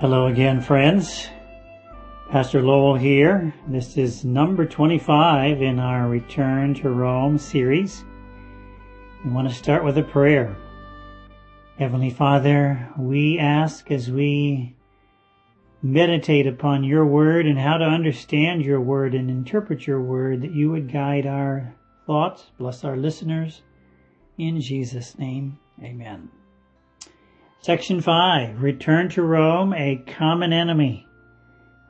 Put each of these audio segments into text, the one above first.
Hello again, friends. Pastor Lowell here. This is number 25 in our Return to Rome series. We want to start with a prayer. Heavenly Father, we ask as we meditate upon your word and how to understand your word and interpret your word that you would guide our thoughts, bless our listeners. In Jesus' name, amen. Section 5 Return to Rome, a common enemy.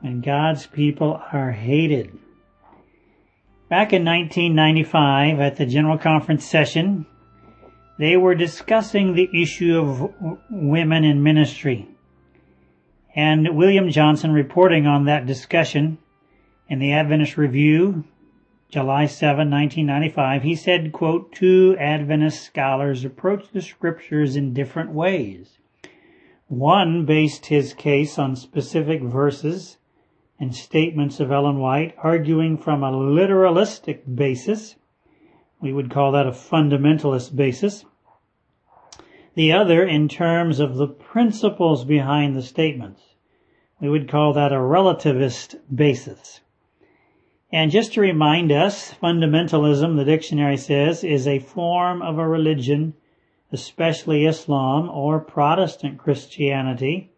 When God's people are hated. Back in 1995, at the General Conference session, they were discussing the issue of women in ministry. And William Johnson, reporting on that discussion in the Adventist Review, July 7, 1995, he said, quote, two Adventist scholars approach the scriptures in different ways. One based his case on specific verses and statements of Ellen White, arguing from a literalistic basis. We would call that a fundamentalist basis. The other in terms of the principles behind the statements. We would call that a relativist basis. And just to remind us, fundamentalism, the dictionary says, is a form of a religion especially Islam or Protestant Christianity,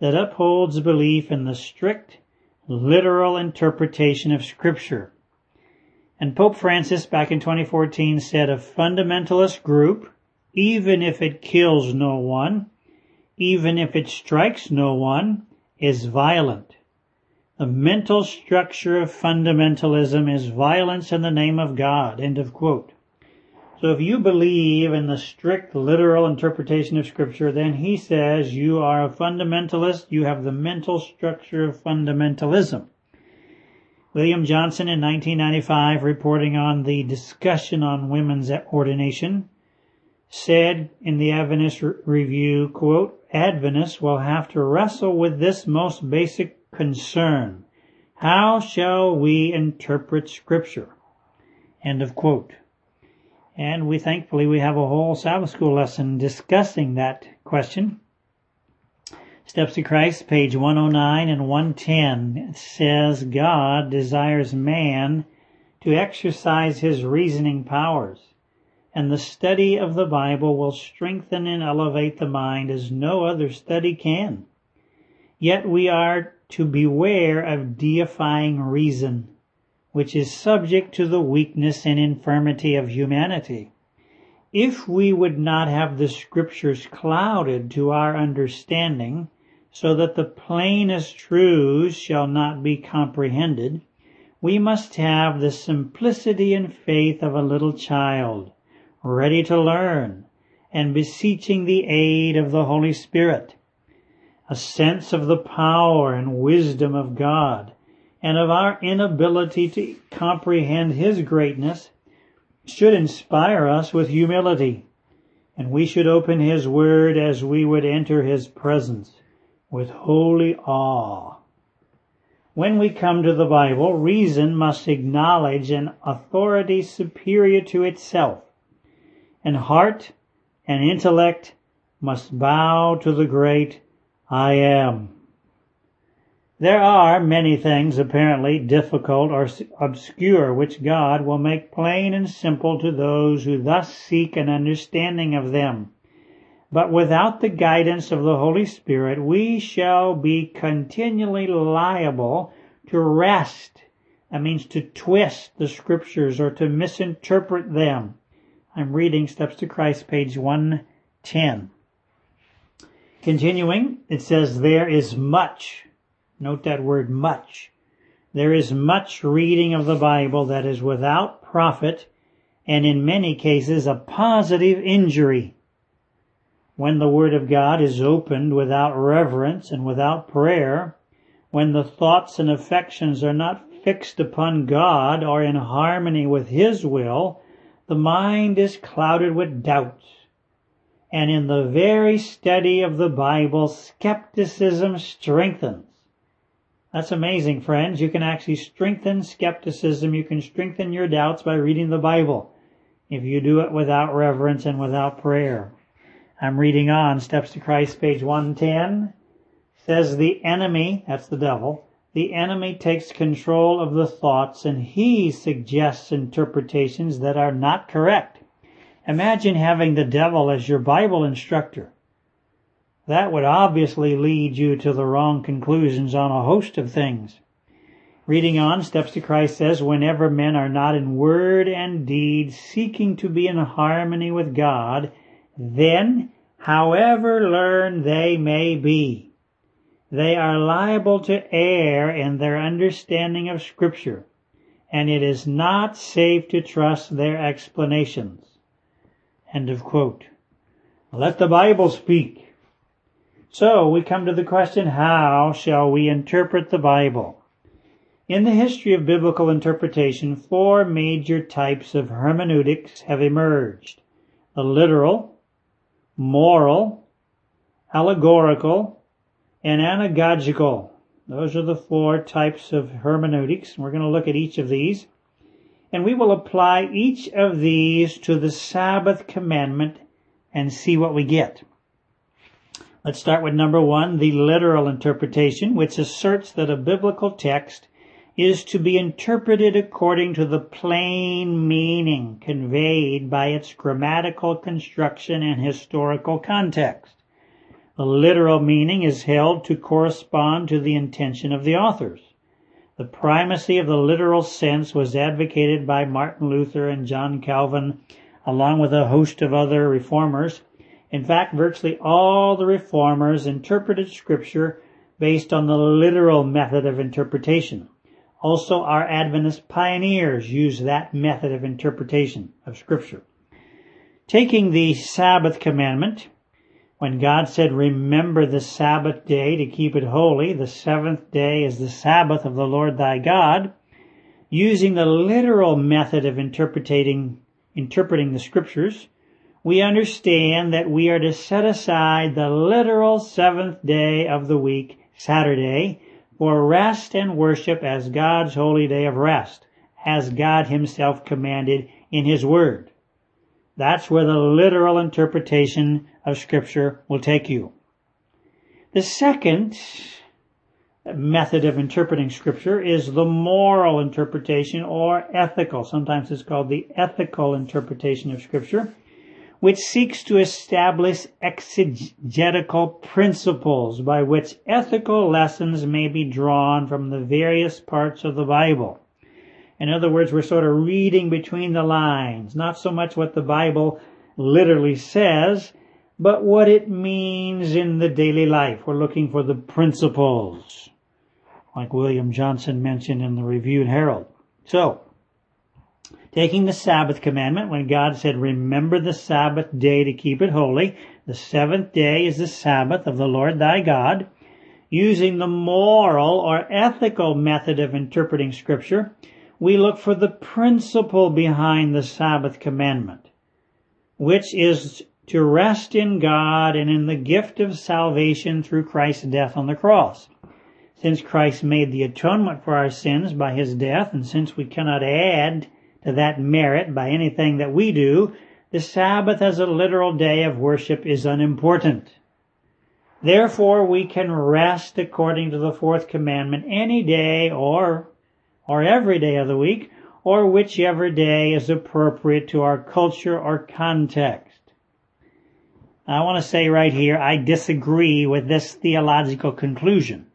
that upholds belief in the strict, literal interpretation of Scripture. And Pope Francis back in 2014 said a fundamentalist group, even if it kills no one, even if it strikes no one, is violent. The mental structure of fundamentalism is violence in the name of God. End of quote. So if you believe in the strict literal interpretation of scripture, then he says you are a fundamentalist, you have the mental structure of fundamentalism. William Johnson in 1995, reporting on the discussion on women's ordination, said in the Adventist Review, quote, Adventists will have to wrestle with this most basic concern. How shall we interpret scripture? End of quote. And we thankfully we have a whole Sabbath school lesson discussing that question. Steps to Christ, page 109 and 110 says God desires man to exercise his reasoning powers, and the study of the Bible will strengthen and elevate the mind as no other study can. Yet we are to beware of deifying reason which is subject to the weakness and infirmity of humanity. If we would not have the scriptures clouded to our understanding, so that the plainest truths shall not be comprehended, we must have the simplicity and faith of a little child, ready to learn, and beseeching the aid of the Holy Spirit. A sense of the power and wisdom of God, and of our inability to comprehend His greatness should inspire us with humility. And we should open His Word as we would enter His presence with holy awe. When we come to the Bible, reason must acknowledge an authority superior to itself, and heart and intellect must bow to the great I am. There are many things apparently difficult or obscure which God will make plain and simple to those who thus seek an understanding of them. But without the guidance of the Holy Spirit, we shall be continually liable to wrest. That means to twist the scriptures or to misinterpret them. I'm reading Steps to Christ, page 110. Continuing, it says, There is much Note that word much. There is much reading of the Bible that is without profit and in many cases a positive injury. When the Word of God is opened without reverence and without prayer, when the thoughts and affections are not fixed upon God or in harmony with His will, the mind is clouded with doubt. And in the very study of the Bible, skepticism strengthens. That's amazing, friends. You can actually strengthen skepticism. You can strengthen your doubts by reading the Bible if you do it without reverence and without prayer. I'm reading on Steps to Christ, page 110. says the enemy, that's the devil, the enemy takes control of the thoughts and he suggests interpretations that are not correct. Imagine having the devil as your Bible instructor. That would obviously lead you to the wrong conclusions on a host of things. Reading on, Steps to Christ says, Whenever men are not in word and deed seeking to be in harmony with God, then, however learned they may be, they are liable to err in their understanding of Scripture, and it is not safe to trust their explanations. End of quote. Let the Bible speak. So we come to the question, how shall we interpret the Bible? In the history of biblical interpretation, four major types of hermeneutics have emerged. The literal, moral, allegorical, and anagogical. Those are the four types of hermeneutics. We're going to look at each of these. And we will apply each of these to the Sabbath commandment and see what we get. Let's start with number one, the literal interpretation, which asserts that a biblical text is to be interpreted according to the plain meaning conveyed by its grammatical construction and historical context. The literal meaning is held to correspond to the intention of the authors. The primacy of the literal sense was advocated by Martin Luther and John Calvin, along with a host of other reformers. In fact, virtually all the reformers interpreted scripture based on the literal method of interpretation. Also, our Adventist pioneers use that method of interpretation of Scripture. Taking the Sabbath commandment, when God said, Remember the Sabbath day to keep it holy, the seventh day is the Sabbath of the Lord thy God, using the literal method of interpreting, interpreting the Scriptures, we understand that we are to set aside the literal seventh day of the week, Saturday, for rest and worship as God's holy day of rest, as God himself commanded in his word. That's where the literal interpretation of scripture will take you. The second method of interpreting scripture is the moral interpretation or ethical. Sometimes it's called the ethical interpretation of scripture which seeks to establish exegetical principles by which ethical lessons may be drawn from the various parts of the Bible. In other words, we're sort of reading between the lines, not so much what the Bible literally says, but what it means in the daily life. We're looking for the principles, like William Johnson mentioned in the Review Herald. So, taking the Sabbath commandment when God said, remember the Sabbath day to keep it holy. The seventh day is the Sabbath of the Lord thy God. Using the moral or ethical method of interpreting scripture, we look for the principle behind the Sabbath commandment, which is to rest in God and in the gift of salvation through Christ's death on the cross. Since Christ made the atonement for our sins by his death, and since we cannot add to that merit by anything that we do, the Sabbath as a literal day of worship is unimportant. Therefore, we can rest according to the fourth commandment any day or, or every day of the week, or whichever day is appropriate to our culture or context. I want to say right here, I disagree with this theological conclusion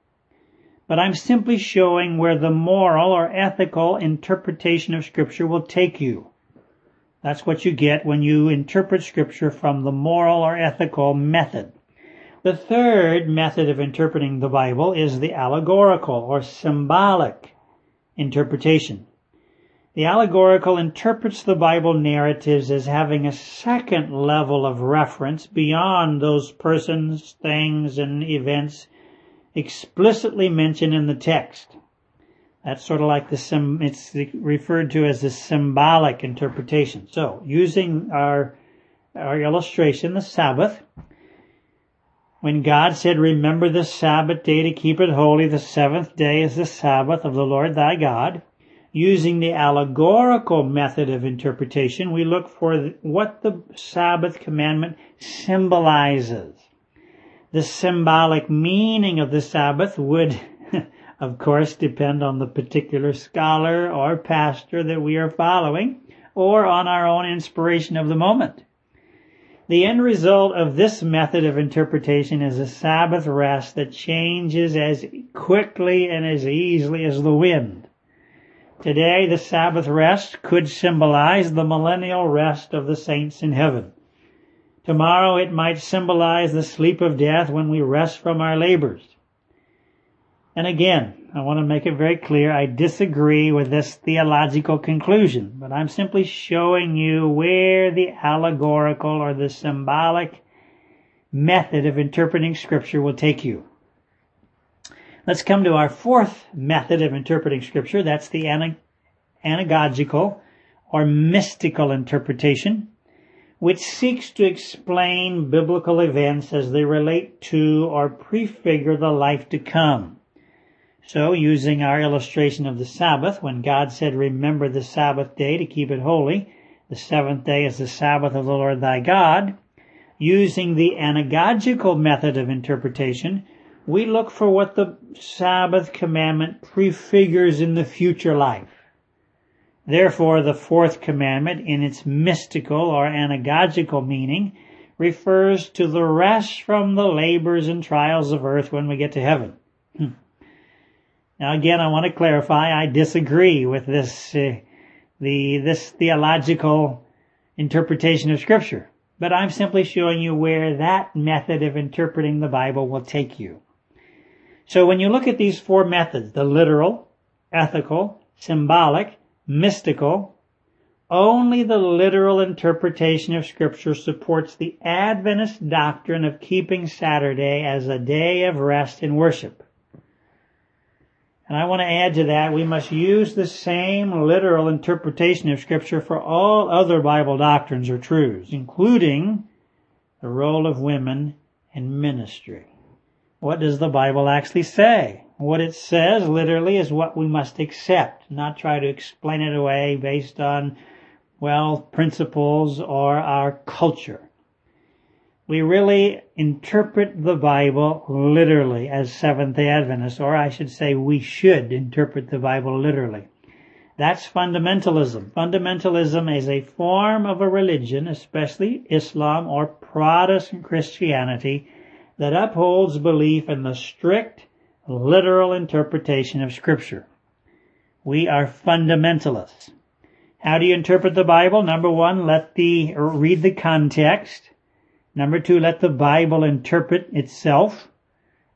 but I'm simply showing where the moral or ethical interpretation of Scripture will take you. That's what you get when you interpret Scripture from the moral or ethical method. The third method of interpreting the Bible is the allegorical or symbolic interpretation. The allegorical interprets the Bible narratives as having a second level of reference beyond those persons, things, and events explicitly mentioned in the text. That's sort of like the sim, it's referred to as the symbolic interpretation. So, using our, our illustration, the Sabbath, when God said, remember the Sabbath day to keep it holy, the seventh day is the Sabbath of the Lord thy God. Using the allegorical method of interpretation, we look for what the Sabbath commandment symbolizes. The symbolic meaning of the Sabbath would, of course, depend on the particular scholar or pastor that we are following, or on our own inspiration of the moment. The end result of this method of interpretation is a Sabbath rest that changes as quickly and as easily as the wind. Today, the Sabbath rest could symbolize the millennial rest of the saints in heaven. Tomorrow it might symbolize the sleep of death when we rest from our labors. And again, I want to make it very clear, I disagree with this theological conclusion, but I'm simply showing you where the allegorical or the symbolic method of interpreting scripture will take you. Let's come to our fourth method of interpreting scripture. That's the anagogical or mystical interpretation which seeks to explain biblical events as they relate to or prefigure the life to come. So, using our illustration of the Sabbath, when God said, remember the Sabbath day to keep it holy, the seventh day is the Sabbath of the Lord thy God, using the anagogical method of interpretation, we look for what the Sabbath commandment prefigures in the future life. Therefore, the fourth commandment, in its mystical or anagogical meaning, refers to the rest from the labors and trials of earth when we get to heaven. Now, again, I want to clarify. I disagree with this uh, the this theological interpretation of Scripture, but I'm simply showing you where that method of interpreting the Bible will take you. So, when you look at these four methods, the literal, ethical, symbolic, mystical, only the literal interpretation of scripture supports the Adventist doctrine of keeping Saturday as a day of rest and worship. And I want to add to that, we must use the same literal interpretation of scripture for all other Bible doctrines or truths, including the role of women in ministry. What does the Bible actually say? What it says literally is what we must accept, not try to explain it away based on, well, principles or our culture. We really interpret the Bible literally as Seventh day Adventists, or I should say we should interpret the Bible literally. That's fundamentalism. Fundamentalism is a form of a religion, especially Islam or Protestant Christianity, that upholds belief in the strict literal interpretation of scripture. We are fundamentalists. How do you interpret the Bible? Number one, let the, read the context. Number two, let the Bible interpret itself.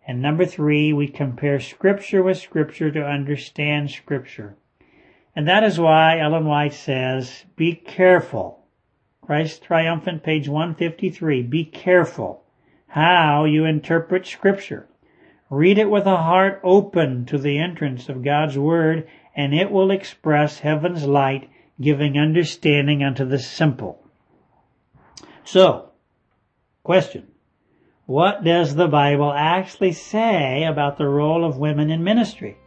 And number three, we compare scripture with scripture to understand scripture. And that is why Ellen White says, be careful. Christ Triumphant, page 153. Be careful how you interpret scripture. Read it with a heart open to the entrance of God's Word, and it will express heaven's light, giving understanding unto the simple. So, question. What does the Bible actually say about the role of women in ministry?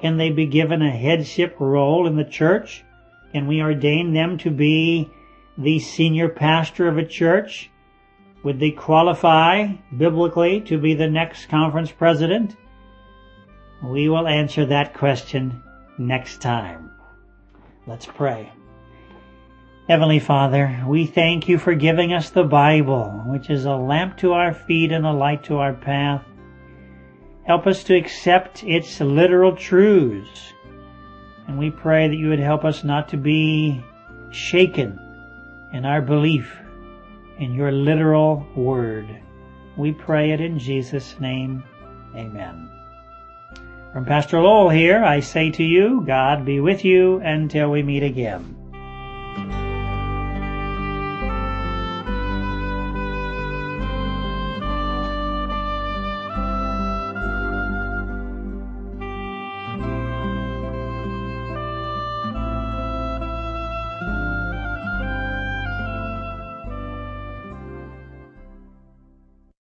Can they be given a headship role in the church? Can we ordain them to be the senior pastor of a church? Would they qualify biblically to be the next conference president? We will answer that question next time. Let's pray. Heavenly Father, we thank you for giving us the Bible, which is a lamp to our feet and a light to our path. Help us to accept its literal truths. And we pray that you would help us not to be shaken in our belief in your literal word. We pray it in Jesus' name. Amen. From Pastor Lowell here, I say to you, God be with you until we meet again.